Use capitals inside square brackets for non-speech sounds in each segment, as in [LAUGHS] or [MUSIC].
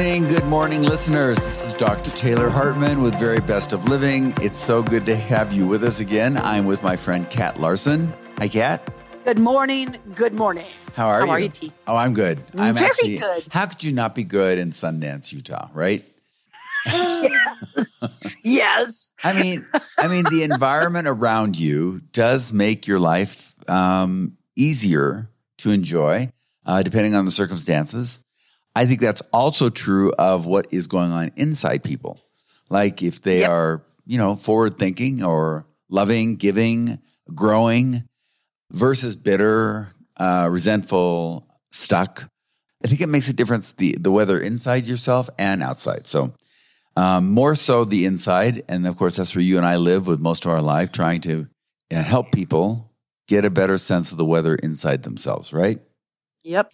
morning, good morning, listeners. This is Dr. Taylor Hartman with Very Best of Living. It's so good to have you with us again. I'm with my friend Kat Larson. Hi, Kat. Good morning. Good morning. How are you? How you? are you, T? Oh, I'm good. I'm Very actually, good. How could you not be good in Sundance, Utah? Right? yes. [LAUGHS] yes. I mean, I mean, the environment around you does make your life um, easier to enjoy, uh, depending on the circumstances. I think that's also true of what is going on inside people. Like if they Yep. are, you know, forward thinking or loving, giving, growing, versus bitter, uh, resentful, stuck. I think it makes a difference the the weather inside yourself and outside. So um, more so the inside, and of course that's where you and I live with most of our life, trying to uh, help people get a better sense of the weather inside themselves. Right. Yep.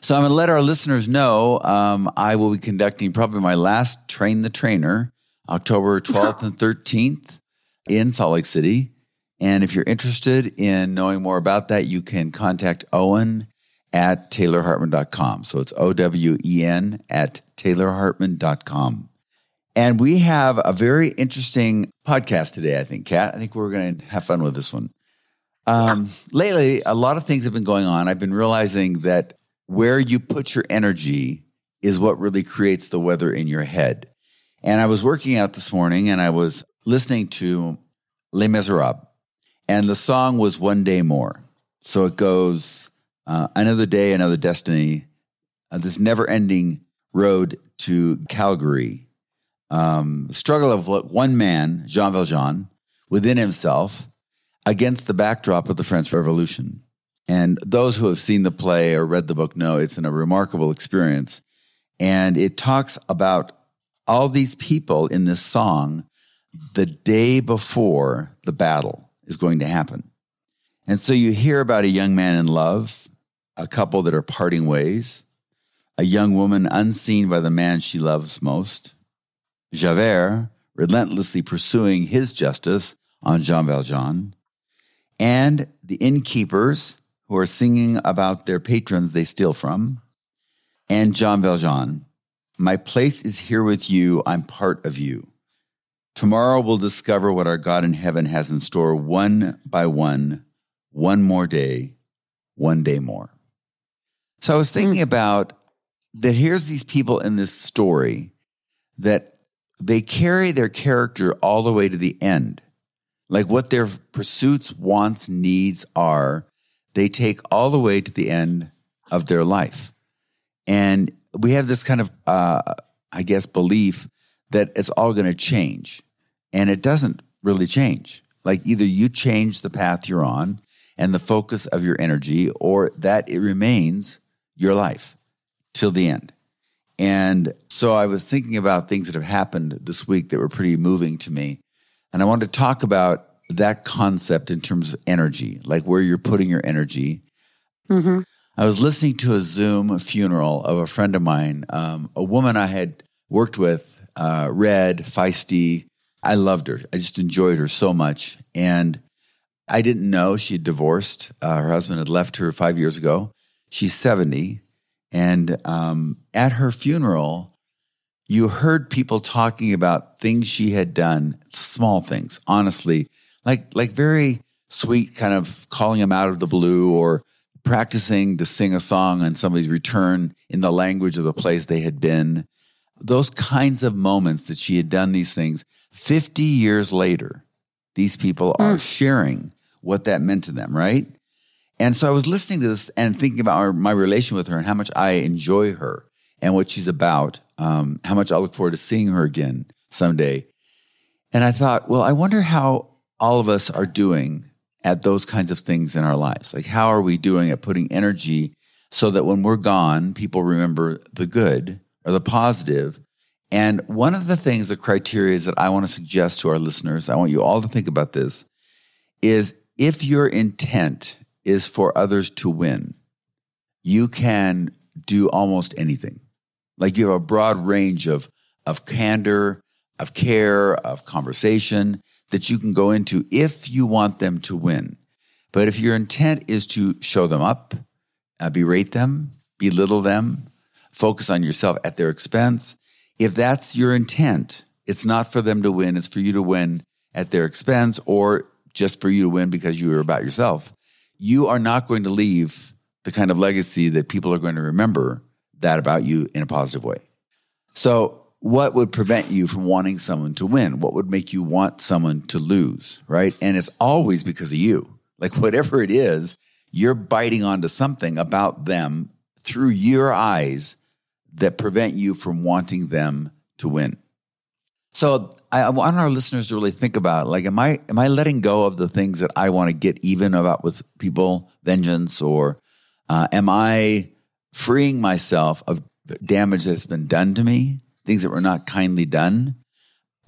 So I'm going to let our listeners know um, I will be conducting probably my last Train the Trainer, October [LAUGHS] 12th and 13th in Salt Lake City. And if you're interested in knowing more about that, you can contact Owen at taylorhartman.com. So it's O W E N at taylorhartman.com. And we have a very interesting podcast today, I think, Kat. I think we're going to have fun with this one. Um, Lately, a lot of things have been going on. I've been realizing that where you put your energy is what really creates the weather in your head. And I was working out this morning and I was listening to Les Miserables, and the song was One Day More. So it goes, uh, Another Day, Another Destiny, uh, this never ending road to Calvary. Um, struggle of one man, Jean Valjean, within himself against the backdrop of the French Revolution. And those who have seen the play or read the book know it's a remarkable experience. And it talks about all these people in this song the day before the battle is going to happen. And so you hear about a young man in love, a couple that are parting ways, a young woman unseen by the man she loves most, Javert relentlessly pursuing his justice on Jean Valjean, and the innkeepers who are singing about their patrons they steal from, and Jean Valjean. My place is here with you. I'm part of you. Tomorrow we'll discover what our God in heaven has in store one by one, one more day, one day more. So I was thinking hmm. about that here's these people in this story that they carry their character all the way to the end. Like what their pursuits, wants, needs are, they take all the way to the end of their life. And we have this kind of, uh, I guess, belief that it's all going to change. And it doesn't really change. Like either you change the path you're on and the focus of your energy, or that it remains your life till the end. And so I was thinking about things that have happened this week that were pretty moving to me. And I wanted to talk about that concept in terms of energy, like where you're putting your energy. Mm-hmm. I was listening to a Zoom funeral of a friend of mine, um, a woman I had worked with, uh, red, feisty. I loved her. I just enjoyed her so much. And I didn't know she had divorced. Uh, her husband had left her five years ago. She's 70. And um, at her funeral, you heard people talking about things she had done, small things, honestly, like like very sweet, kind of calling him out of the blue or practicing to sing a song on somebody's return in the language of the place they had been. Those kinds of moments that she had done these things 50 years later, these people are sharing what that meant to them, right? And so I was listening to this and thinking about our, my relation with her and how much I enjoy her and what she's about, um, how much I look forward to seeing her again someday. And I thought, well, I wonder how all of us are doing at those kinds of things in our lives. Like, how are we doing at putting energy so that when we're gone, people remember the good or the positive? And one of the things, the criteria is that I want to suggest to our listeners, I want you all to think about this, is if your intent is for others to win, you can do almost anything. Like you have a broad range of, of candor, of care, of conversation that you can go into if you want them to win. But if your intent is to show them up, uh, berate them, belittle them, focus on yourself at their expense. If that's your intent, it's not for them to win, it's for you to win at their expense or just for you to win because you are about yourself. You are not going to leave the kind of legacy that people are going to remember that about you in a positive way. So, what would prevent you from wanting someone to win? What would make you want someone to lose, right? And it's always because of you. Like, whatever it is, you're biting onto something about them through your eyes that prevent you from wanting them to win. So I, want our listeners to really think about like, am I am I letting go of the things that I want to get even about with people, vengeance, or uh, am I freeing myself of damage that's been done to me, things that were not kindly done?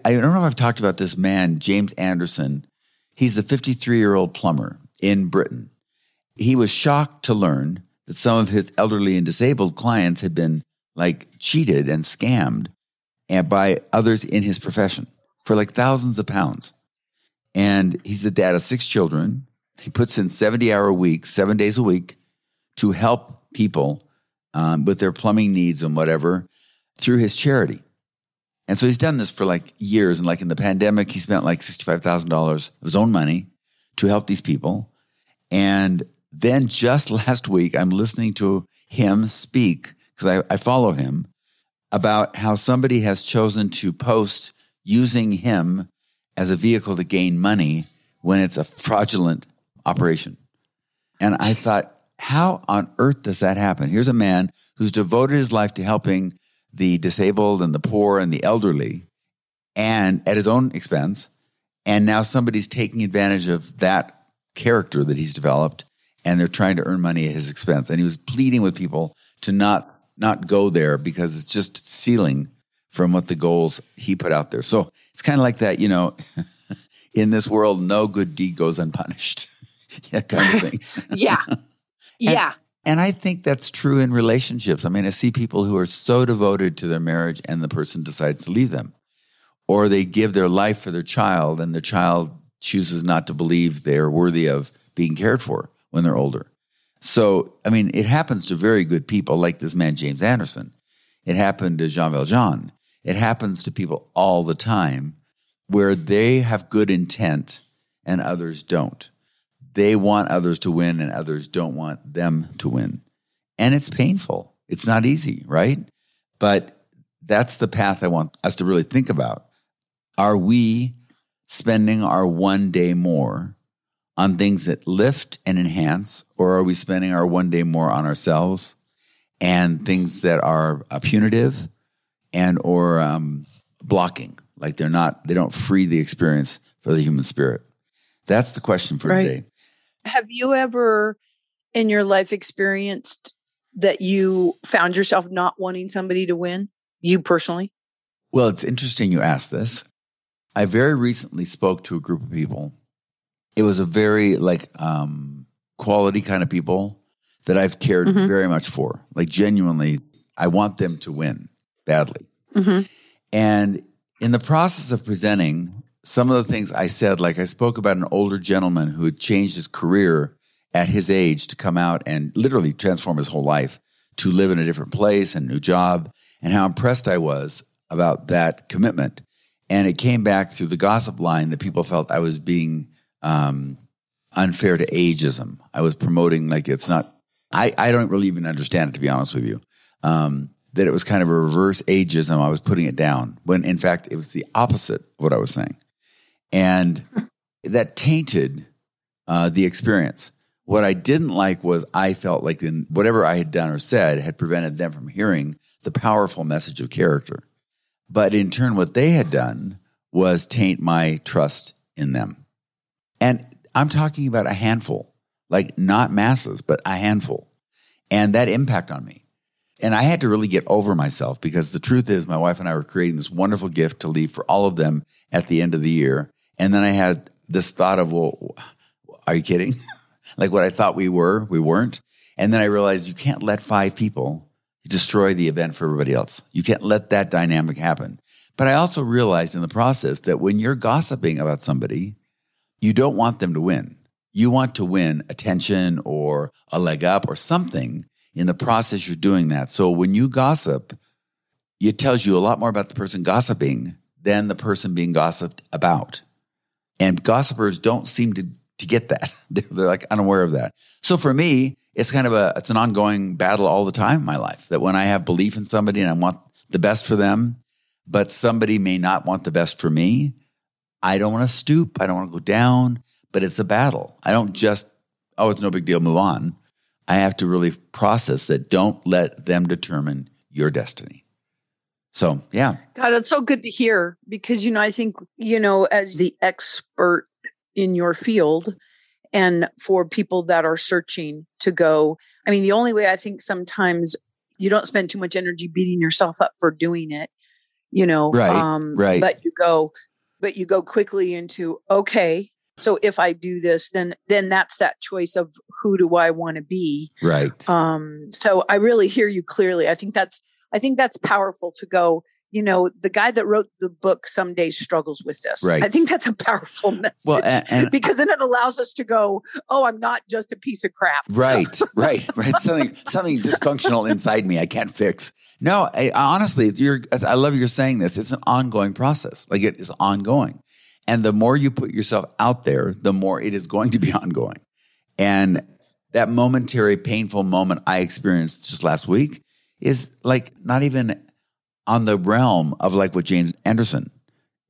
I don't know if I've talked about this man, James Anderson. He's a 53 year old plumber in Britain. He was shocked to learn that some of his elderly and disabled clients had been like cheated and scammed and by others in his profession for like thousands of pounds. And he's the dad of six children. He puts in 70 hour weeks, seven days a week to help people um, with their plumbing needs and whatever through his charity. And so he's done this for like years. And like in the pandemic, he spent like $65,000 of his own money to help these people. And then just [LAUGHS] last week, I'm listening to him speak because I, I follow him about how somebody has chosen to post using him as a vehicle to gain money when it's a fraudulent operation. And I thought, how on earth does that happen? Here's a man who's devoted his life to helping the disabled and the poor and the elderly and at his own expense. And now somebody's taking advantage of that character that he's developed and they're trying to earn money at his expense. And he was pleading with people to not not go there because it's just stealing from what the goals he put out there. So it's kind of like that, you know, [LAUGHS] in this world, no good deed goes unpunished. [LAUGHS] yeah, kind of [LAUGHS] thing. yeah. Yeah. And, I think that's true in relationships. I mean, I see people who are so devoted to their marriage and the person decides to leave them, or they give their life for their child and the child chooses not to believe they're worthy of being cared for when they're older. So, I mean, it happens to very good people like this man, James Anderson. It happened to Jean Valjean. It happens to people all the time where they have good intent and others don't. They want others to win and others don't want them to win. And it's painful. It's not easy, right? But that's the path I want us to really think about. Are we spending our one day more on things that lift and enhance, or are we spending our one day more on ourselves and things that are uh, punitive and or um, blocking, like they're not, they don't free the experience for the human spirit? That's the question for right. today. Have you ever in your life experienced that you found yourself not wanting somebody to win, you personally? Well, it's interesting you asked this. I very recently spoke to a group of people it was a very like um, quality kind of people that I've cared mm-hmm. very much for. Like genuinely, I want them to win badly. Mm-hmm. And in the process of presenting, some of the things I said, like I spoke about an older gentleman who had changed his career at his age to come out and literally transform his whole life to live in a different place and new job, and how impressed I was about that commitment. And it came back through the gossip line that people felt I was being um, unfair to ageism. I was promoting like it's not. I I don't really even understand it to be honest with you. Um, that it was kind of a reverse ageism. I was putting it down when in fact it was the opposite of what I was saying, and that tainted uh, the experience. What I didn't like was I felt like in whatever I had done or said had prevented them from hearing the powerful message of character. But in turn, what they had done was taint my trust in them. And I'm talking about a handful, like not masses, but a handful. And that impact on me. And I had to really get over myself because the truth is, my wife and I were creating this wonderful gift to leave for all of them at the end of the year. And then I had this thought of, well, are you kidding? [LAUGHS] like what I thought we were, we weren't. And then I realized you can't let five people destroy the event for everybody else. You can't let that dynamic happen. But I also realized in the process that when you're gossiping about somebody, you don't want them to win. You want to win attention or a leg up or something. in the process, you're doing that. So when you gossip, it tells you a lot more about the person gossiping than the person being gossiped about. And gossipers don't seem to, to get that. [LAUGHS] They're, like unaware of that. So for me, it's kind of a, it's an ongoing battle all the time in my life that when I have belief in somebody and I want the best for them, but somebody may not want the best for me, I don't want to stoop. I don't want to go down, but it's a battle. I don't just, oh, it's no big deal, move on. I have to really process that. Don't let them determine your destiny. So, yeah. God, it's so good to hear because, you know, I think, you know, as the expert in your field and for people that are searching to go, I mean, the only way I think sometimes you don't spend too much energy beating yourself up for doing it, you know, right, um, right. but you go, but you go quickly into, okay, so if i do this then then that's that choice of who do i want to be right um so i really hear you clearly i think that's I think that's powerful to go, you know, the guy that wrote the book some days struggles with this. Right. I think that's a powerful [LAUGHS] message well, and, and, because then it allows us to go, oh, I'm not just a piece of crap. Right, [LAUGHS] right, right. Something something dysfunctional inside me I can't fix. No, I, honestly, you're. I love you're saying this. It's an ongoing process. Like it is ongoing, and the more you put yourself out there, the more it is going to be [LAUGHS] ongoing. And that momentary painful moment I experienced just last week is like not even on the realm of like what James Anderson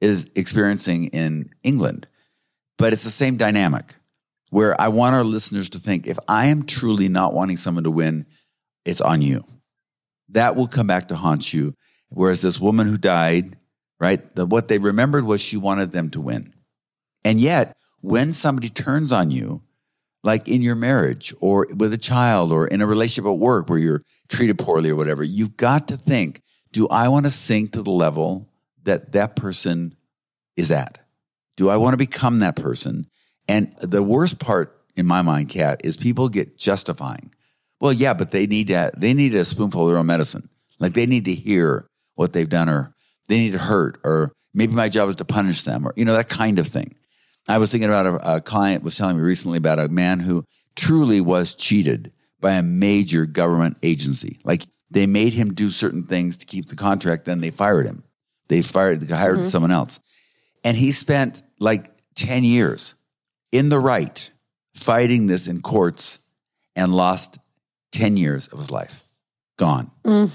is experiencing in England. But it's the same dynamic where I want our listeners to think if I am truly not wanting someone to win, it's on you. That will come back to haunt you. Whereas this woman who died, right, the, what they remembered was she wanted them to win. And yet, when somebody turns on you, like in your marriage or with a child or in a relationship at work where you're treated poorly or whatever, you've got to think do I want to sink to the level that that person is at? Do I want to become that person? And the worst part in my mind, Kat, is people get justifying. Well, yeah, but they need to, they need a spoonful of their own medicine. Like they need to hear what they've done or they need to hurt or maybe my job is to punish them or, you know, that kind of thing. I was thinking about a, a client was telling me recently about a man who truly was cheated by a major government agency. Like they made him do certain things to keep the contract, then they fired him. They fired, hired mm-hmm. someone else. And he spent like 10 years in the right fighting this in courts and lost 10 years of his life. Gone. Mm.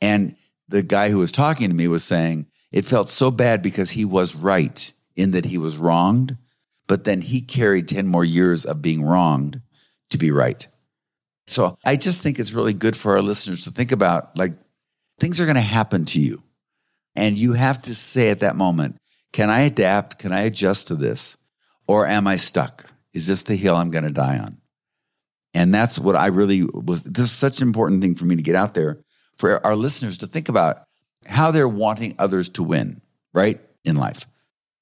And the guy who was talking to me was saying it felt so bad because he was right in that he was wronged, but then he carried 10 more years of being wronged to be right. So I just think it's really good for our listeners to think about like things are going to happen to you. And you have to say at that moment, can I adapt? Can I adjust to this? Or am I stuck? Is this the hill I'm going to die on? And that's what I really was. This is such an important thing for me to get out there for our listeners to think about how they're wanting others to win, right? In life.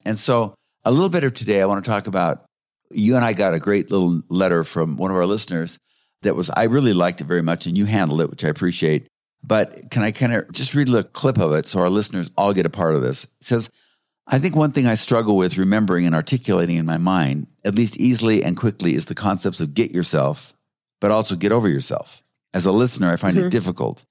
And so, a little bit of today, I want to talk about you and I got a great little letter from one of our listeners that was, I really liked it very much, and you handled it, which I appreciate. But can I kind of just read a little clip of it so our listeners all get a part of this? It says, I think one thing I struggle with remembering and articulating in my mind, at least easily and quickly, is the concepts of get yourself, but also get over yourself. As a listener, I find mm-hmm. it difficult.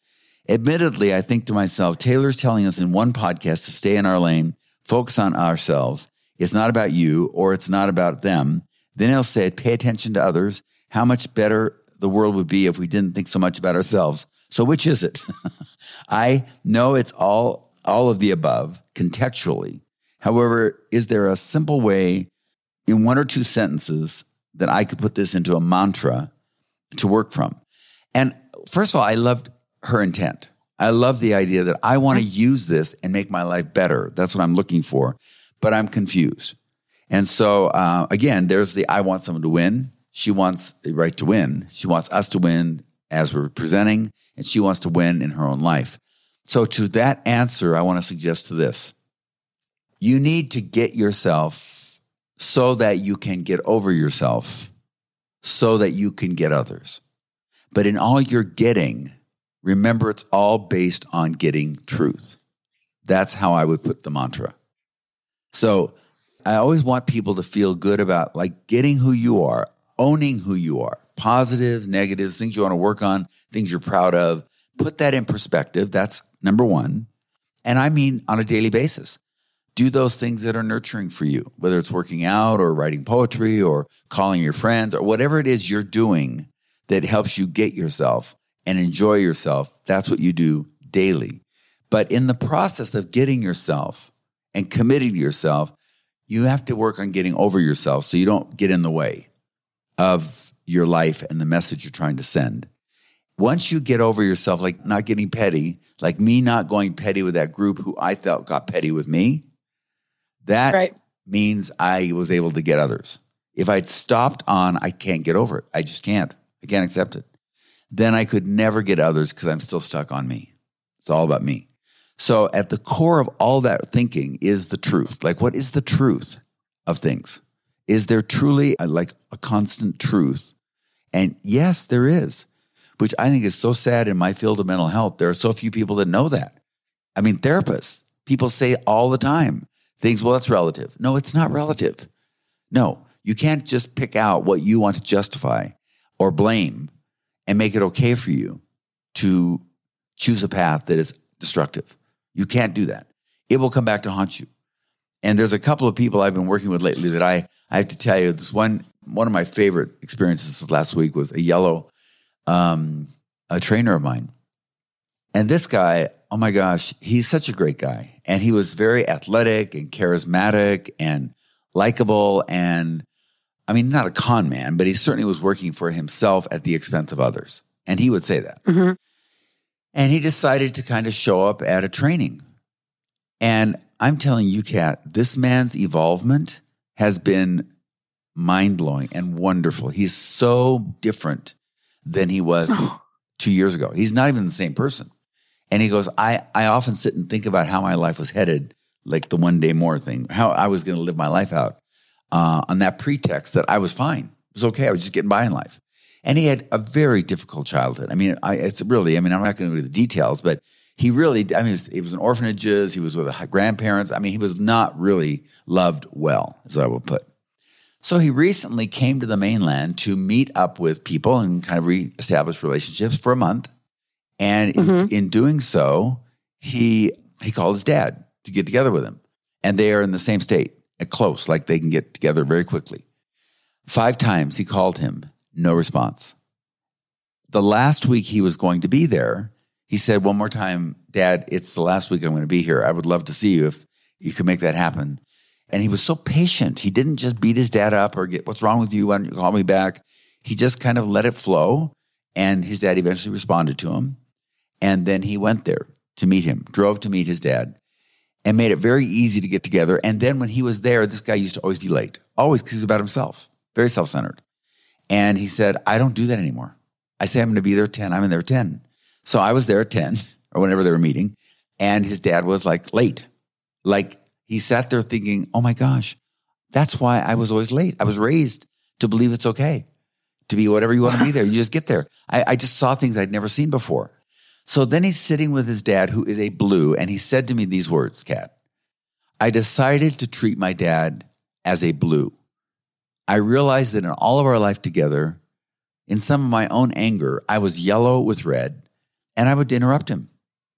Admittedly, I think to myself, Taylor's telling us in one podcast to stay in our lane focus on ourselves. It's not about you or it's not about them. Then he'll say, pay attention to others. How much better the world would be if we didn't think so much about ourselves. So which is it? [LAUGHS] I know it's all all of the above contextually. However, is there a simple way in one or two sentences that I could put this into a mantra to work from? And first of all, I loved her intent. I love the idea that I want to mm-hmm. use this and make my life better. That's what I'm looking for, but I'm confused. And so, uh, again, there's the I want someone to win. She wants the right to win. She wants us to win as we're presenting, and she wants to win in her own life. So, to that answer, I want to suggest to this you need to get yourself so that you can get over yourself, so that you can get others. But in all you're getting, Remember, it's all based on getting truth. That's how I would put the mantra. So I always want people to feel good about like getting who you are, owning who you are, positives, negatives, things you want to work on, things you're proud of. Put that in perspective. That's number one. And I mean on a daily basis. Do those things that are nurturing for you, whether it's working out or writing poetry or calling your friends or whatever it is you're doing that helps you get yourself and enjoy yourself. That's what you do daily. But in the process of getting yourself and committing to yourself, you have to work on getting over yourself so you don't get in the way of your life and the message you're trying to send. Once you get over yourself, like not getting petty, like me not going petty with that group who I felt got petty with me, that right. means I was able to get others. If I'd stopped on, I can't get over it. I just can't. I can't accept it. Then I could never get others because I'm still stuck on me. It's all about me. So at the core of all that thinking is the truth. Like, what is the truth of things? Is there truly a, like a constant truth? And yes, there is, which I think is so sad in my field of mental health. There are so few people that know that. I mean, therapists, people say all the time things, well, that's relative. No, it's not relative. No, you can't just pick out what you want to justify or blame and make it okay for you to choose a path that is destructive. You can't do that. It will come back to haunt you. And there's a couple of people I've been working with lately that I, I have to tell you, this one, one of my favorite experiences last week was a yellow, um, a trainer of mine. And this guy, oh my gosh, he's such a great guy. And he was very athletic and charismatic and likable. And I mean, not a con man, but he certainly was working for himself at the expense of others. And he would say that. Mm-hmm. And he decided to kind of show up at a training. And I'm telling you, Kat, this man's evolvement has been mind blowing and wonderful. He's so different than he was [SIGHS] two years ago. He's not even the same person. And he goes, I, I often sit and think about how my life was headed, like the one day more thing, how I was going to live my life out uh, on that pretext that I was fine. It was okay. I was just getting by in life. And he had a very difficult childhood. I mean, I, it's really, I mean, I'm not going to go into the details, but he really, I mean, he was, he was in orphanages. He was with grandparents. I mean, he was not really loved well, as I will put. So he recently came to the mainland to meet up with people and kind of reestablish relationships for a month. And mm-hmm. in, in doing so, he he called his dad to get together with him. And they are in the same state, close, like they can get together very quickly. Five times he called him no response. The last week he was going to be there, he said one more time, Dad, it's the last week I'm going to be here. I would love to see you if you could make that happen. And he was so patient. He didn't just beat his dad up or get, what's wrong with you? Why don't you call me back? He just kind of let it flow. And his dad eventually responded to him. And then he went there to meet him, drove to meet his dad, and made it very easy to get together. And then when he was there, this guy used to always be late, always because he was about himself, very self centered. And he said, I don't do that anymore. I say I'm going to be there at 10. I'm in there at 10. So I was there at 10 [LAUGHS] or whenever they were meeting. And his dad was like late. Like he sat there thinking, oh my gosh, that's why I was always late. I was raised to believe it's okay to be whatever you want to be there. You just get there. [LAUGHS] I, I just saw things I'd never seen before. So then he's sitting with his dad, who is a blue, and he said to me these words, Kat. I decided to treat my dad as a blue. I realized that in all of our life together, in some of my own anger, I was yellow with red, and I would interrupt him.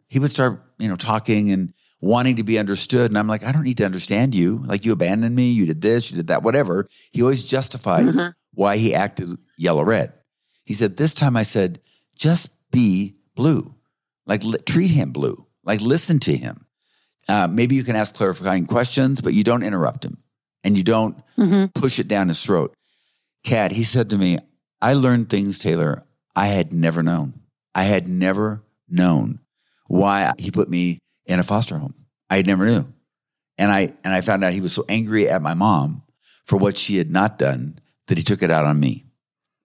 He would start, you know, talking and wanting to be understood. And I'm like, I don't need to understand you. Like you abandoned me, you did this, you did that, whatever. He always justified mm-hmm. why he acted yellow red. He said, This time I said, just be blue. Like li- treat him blue. Like listen to him. Uh, maybe you can ask clarifying questions, but you don't interrupt him and you don't mm-hmm. push it down his throat. Kat, he said to me, I learned things, Taylor, I had never known. I had never known why he put me in a foster home. I never knew. And I and I found out he was so angry at my mom for what she had not done that he took it out on me.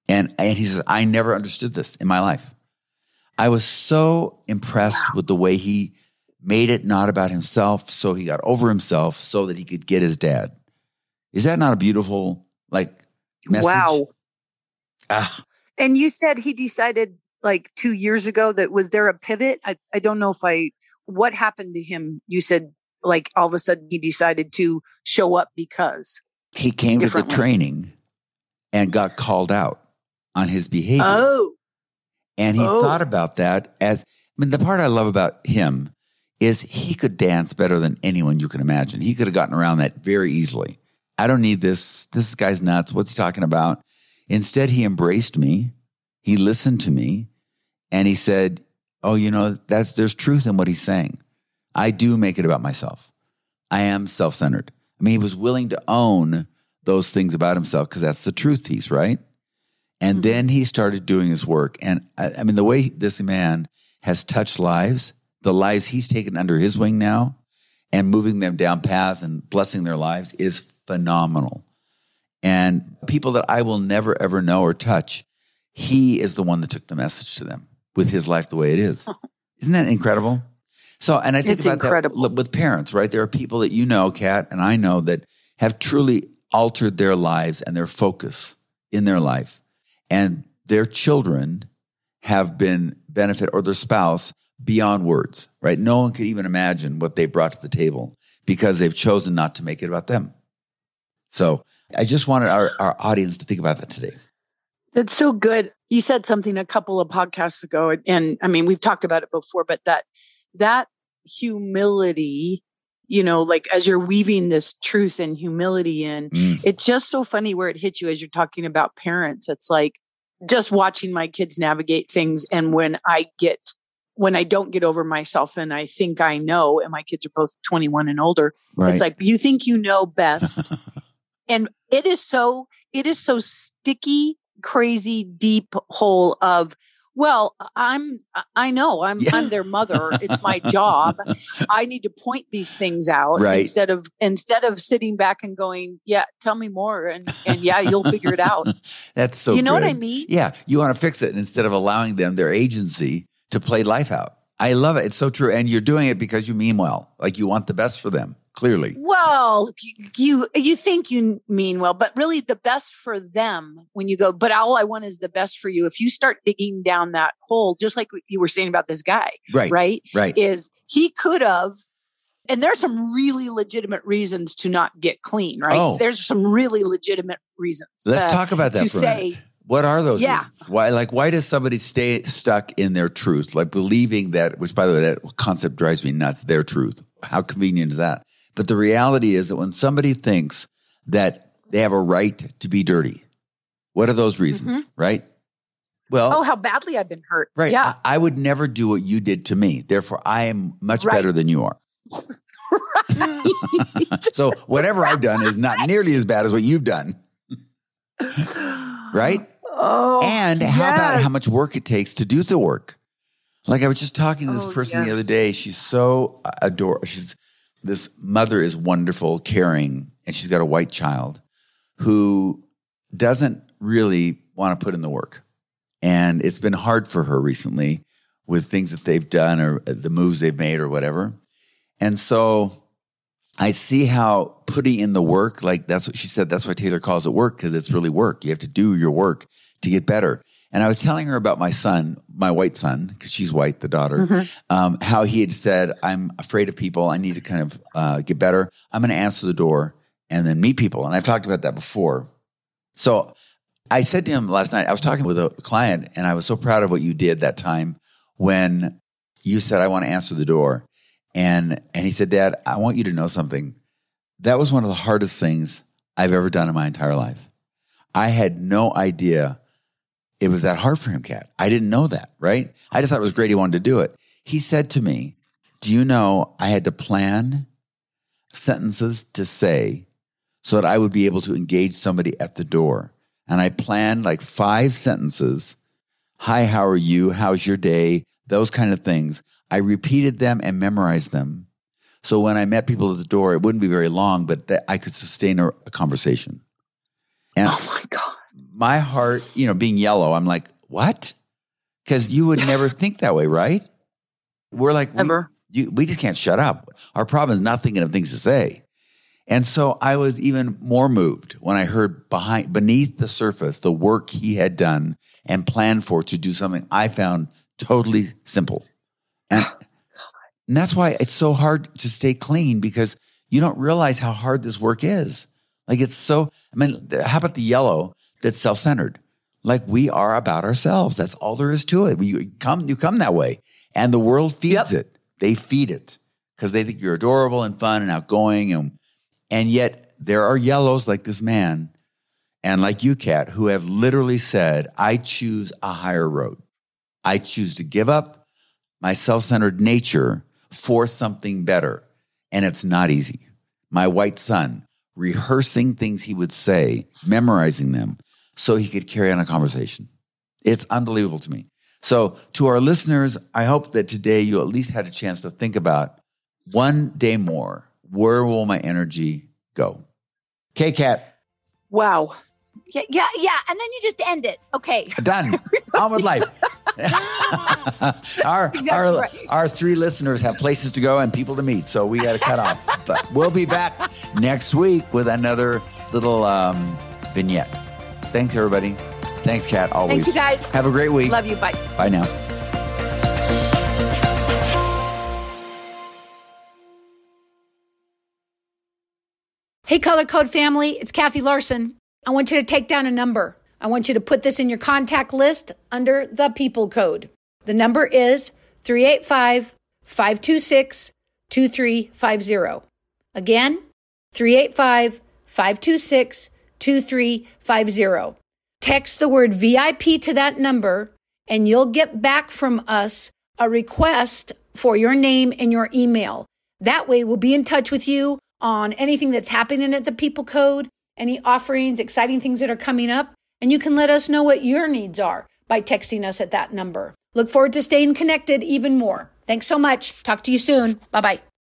And and he says, I never understood this in my life. I was so impressed wow. with the way he made it not about himself, so he got over himself so that he could get his dad. Is that not a beautiful like message? Wow. Ah. And you said he decided like two years ago that was there a pivot? I, I don't know if I what happened to him. You said like all of a sudden he decided to show up because he came to the training and got called out. on his behavior. Oh, And he Oh. thought about that as I mean, the part I love about him is he could dance better than anyone you can imagine. He could have gotten around that very easily. I don't need this. This guy's nuts. What's he talking about? Instead, he embraced me. He listened to me and he said, Oh, you know, that's there's truth in what he's saying. I do make it about myself. I am self-centered. I mean, he was willing to own those things about himself because that's the truth piece, right? And Mhm. then he started doing his work. And I, I mean, the way this man has touched lives, the lives he's taken under his wing now and moving them down paths and blessing their lives is phenomenal. And people that I will never ever know or touch, he is the one that took the message to them with his life the way it is. [LAUGHS] Isn't that incredible? So, and I think It's about incredible. that with parents, right? There are people that you know, Kat, and I know that have truly altered their lives and their focus in their life. And their children have been benefit or their spouse beyond words, right? No one could even imagine what they brought to the table because they've chosen not to make it about them. So I just wanted our, our audience to think about that today. That's so good. You said something a couple of podcasts ago, and, and I mean, we've talked about it before, but that that humility, you know, like as you're weaving this truth and humility in, Mm. it's just so funny where it hits you as you're talking about parents. It's like just watching my kids navigate things, and when I get when I don't get over myself and I think I know, and my kids are both 21 and older, Right. it's like you think you know best. [LAUGHS] and it is so it is so sticky, crazy, deep hole of well, I'm I know I'm Yeah. I'm their mother. It's my [LAUGHS] job. I need to point these things out Right. instead of instead of sitting back and going, yeah, tell me more and and yeah, you'll figure it out. [LAUGHS] That's so you know what I mean? Yeah, you want to fix it instead of allowing them their agency to play life out. I love it. It's so true. And you're doing it because you mean well. Like you want the best for them, clearly. Well, you you think you mean well, but really the best for them when you go, but all I want is the best for you. If you start digging down that hole, just like you were saying about this guy, Right. right? Right. Is he could have and there's some really legitimate reasons to not get clean, right? Oh. There's some really legitimate reasons. Let's uh, talk about that to for a say, minute. What are those Yeah. reasons? Why like why does somebody stay stuck in their truth? Like believing that which by the way, that concept drives me nuts, their truth. How convenient is that? But the reality is that when somebody thinks that they have a right to be dirty, what are those reasons? Mm-hmm. Right? Well, oh, how badly I've been hurt. Right. Yeah. I, I would never do what you did to me. Therefore, I am much Right. better than you are. [LAUGHS] So whatever I've done is not nearly as bad as what you've done. Right. Oh, and how about how much work it takes to do the work? Like I was just talking to this Oh, person the other day. She's so adorable. She's this mother is wonderful, caring, and she's got a white child who doesn't really want to put in the work. And it's been hard for her recently with things that they've done or uh, the moves they've made or whatever. And so I see how putting in the work, like that's what she said, that's why Taylor calls it work because it's really work. You have to do your work to get better. And I was telling her about my son, my white son, because she's white, the daughter, Mhm. um, how he had said, I'm afraid of people. I need to kind of uh, get better. I'm going to answer the door and then meet people. And I've talked about that before. So I said to him last night, I was talking with a client and I was so proud of what you did that time when you said, I want to answer the door. And, and he said, Dad, I want you to know something. That was one of the hardest things I've ever done in my entire life. I had no idea it was that hard for him, Kat. I didn't know that, right? I just thought it was great he wanted to do it. He said to me, Do you know I had to plan sentences to say so that I would be able to engage somebody at the door? And I planned like five sentences Hi, how are you? How's your day? Those kind of things. I repeated them and memorized them. So when I met people at the door, it wouldn't be very long, but that I could sustain a, a conversation. And Oh my God. My heart, you know, being yellow, I'm like, what? Because you would [LAUGHS] never think that way, right? We're like, we, you, we just can't shut up. Our problem is not thinking of things to say. And so I was even more moved when I heard behind, beneath the surface, the work he had done and planned for to do something I found totally simple. And, oh, and that's why it's so hard to stay clean because you don't realize how hard this work is. Like it's so, I mean, how about the yellow that's self centered? like we are about ourselves. That's all there is to it. You come, you come that way, and the world feeds yep. it. They feed it because they think you're adorable and fun and outgoing, and and yet there are yellows like this man, and like you, Kat, who have literally said, "I choose a higher road. I choose to give up my self-centered nature for something better," and it's not easy. My white son rehearsing things he would say, memorizing them so he could carry on a conversation. It's unbelievable to me. So, to our listeners, I hope that today you at least had a chance to think about one day more, where will my energy go? K Kat. Wow. Yeah, yeah, yeah. And then you just end it. Okay. [LAUGHS] Done. On with life. [LAUGHS] our exactly our, right. our three listeners have places to go and people to meet, so we got to cut off. But we'll be back next week with another little um, vignette. Thanks, everybody. Thanks, Kat. Always. Thank you, guys. Have a great week. Love you. Bye. Bye now. Hey, Color Code family, it's Kathy Larson. I want you to take down a number. I want you to put this in your contact list under the people code. The number is 385 526 2350. Again, 385 526 2350. Text the word VIP to that number, and you'll get back from us a request for your name and your email. That way, we'll be in touch with you on anything that's happening at the People Code, any offerings, exciting things that are coming up, and you can let us know what your needs are by texting us at that number. Look forward to staying connected even more. Thanks so much. Talk to you soon. Bye bye.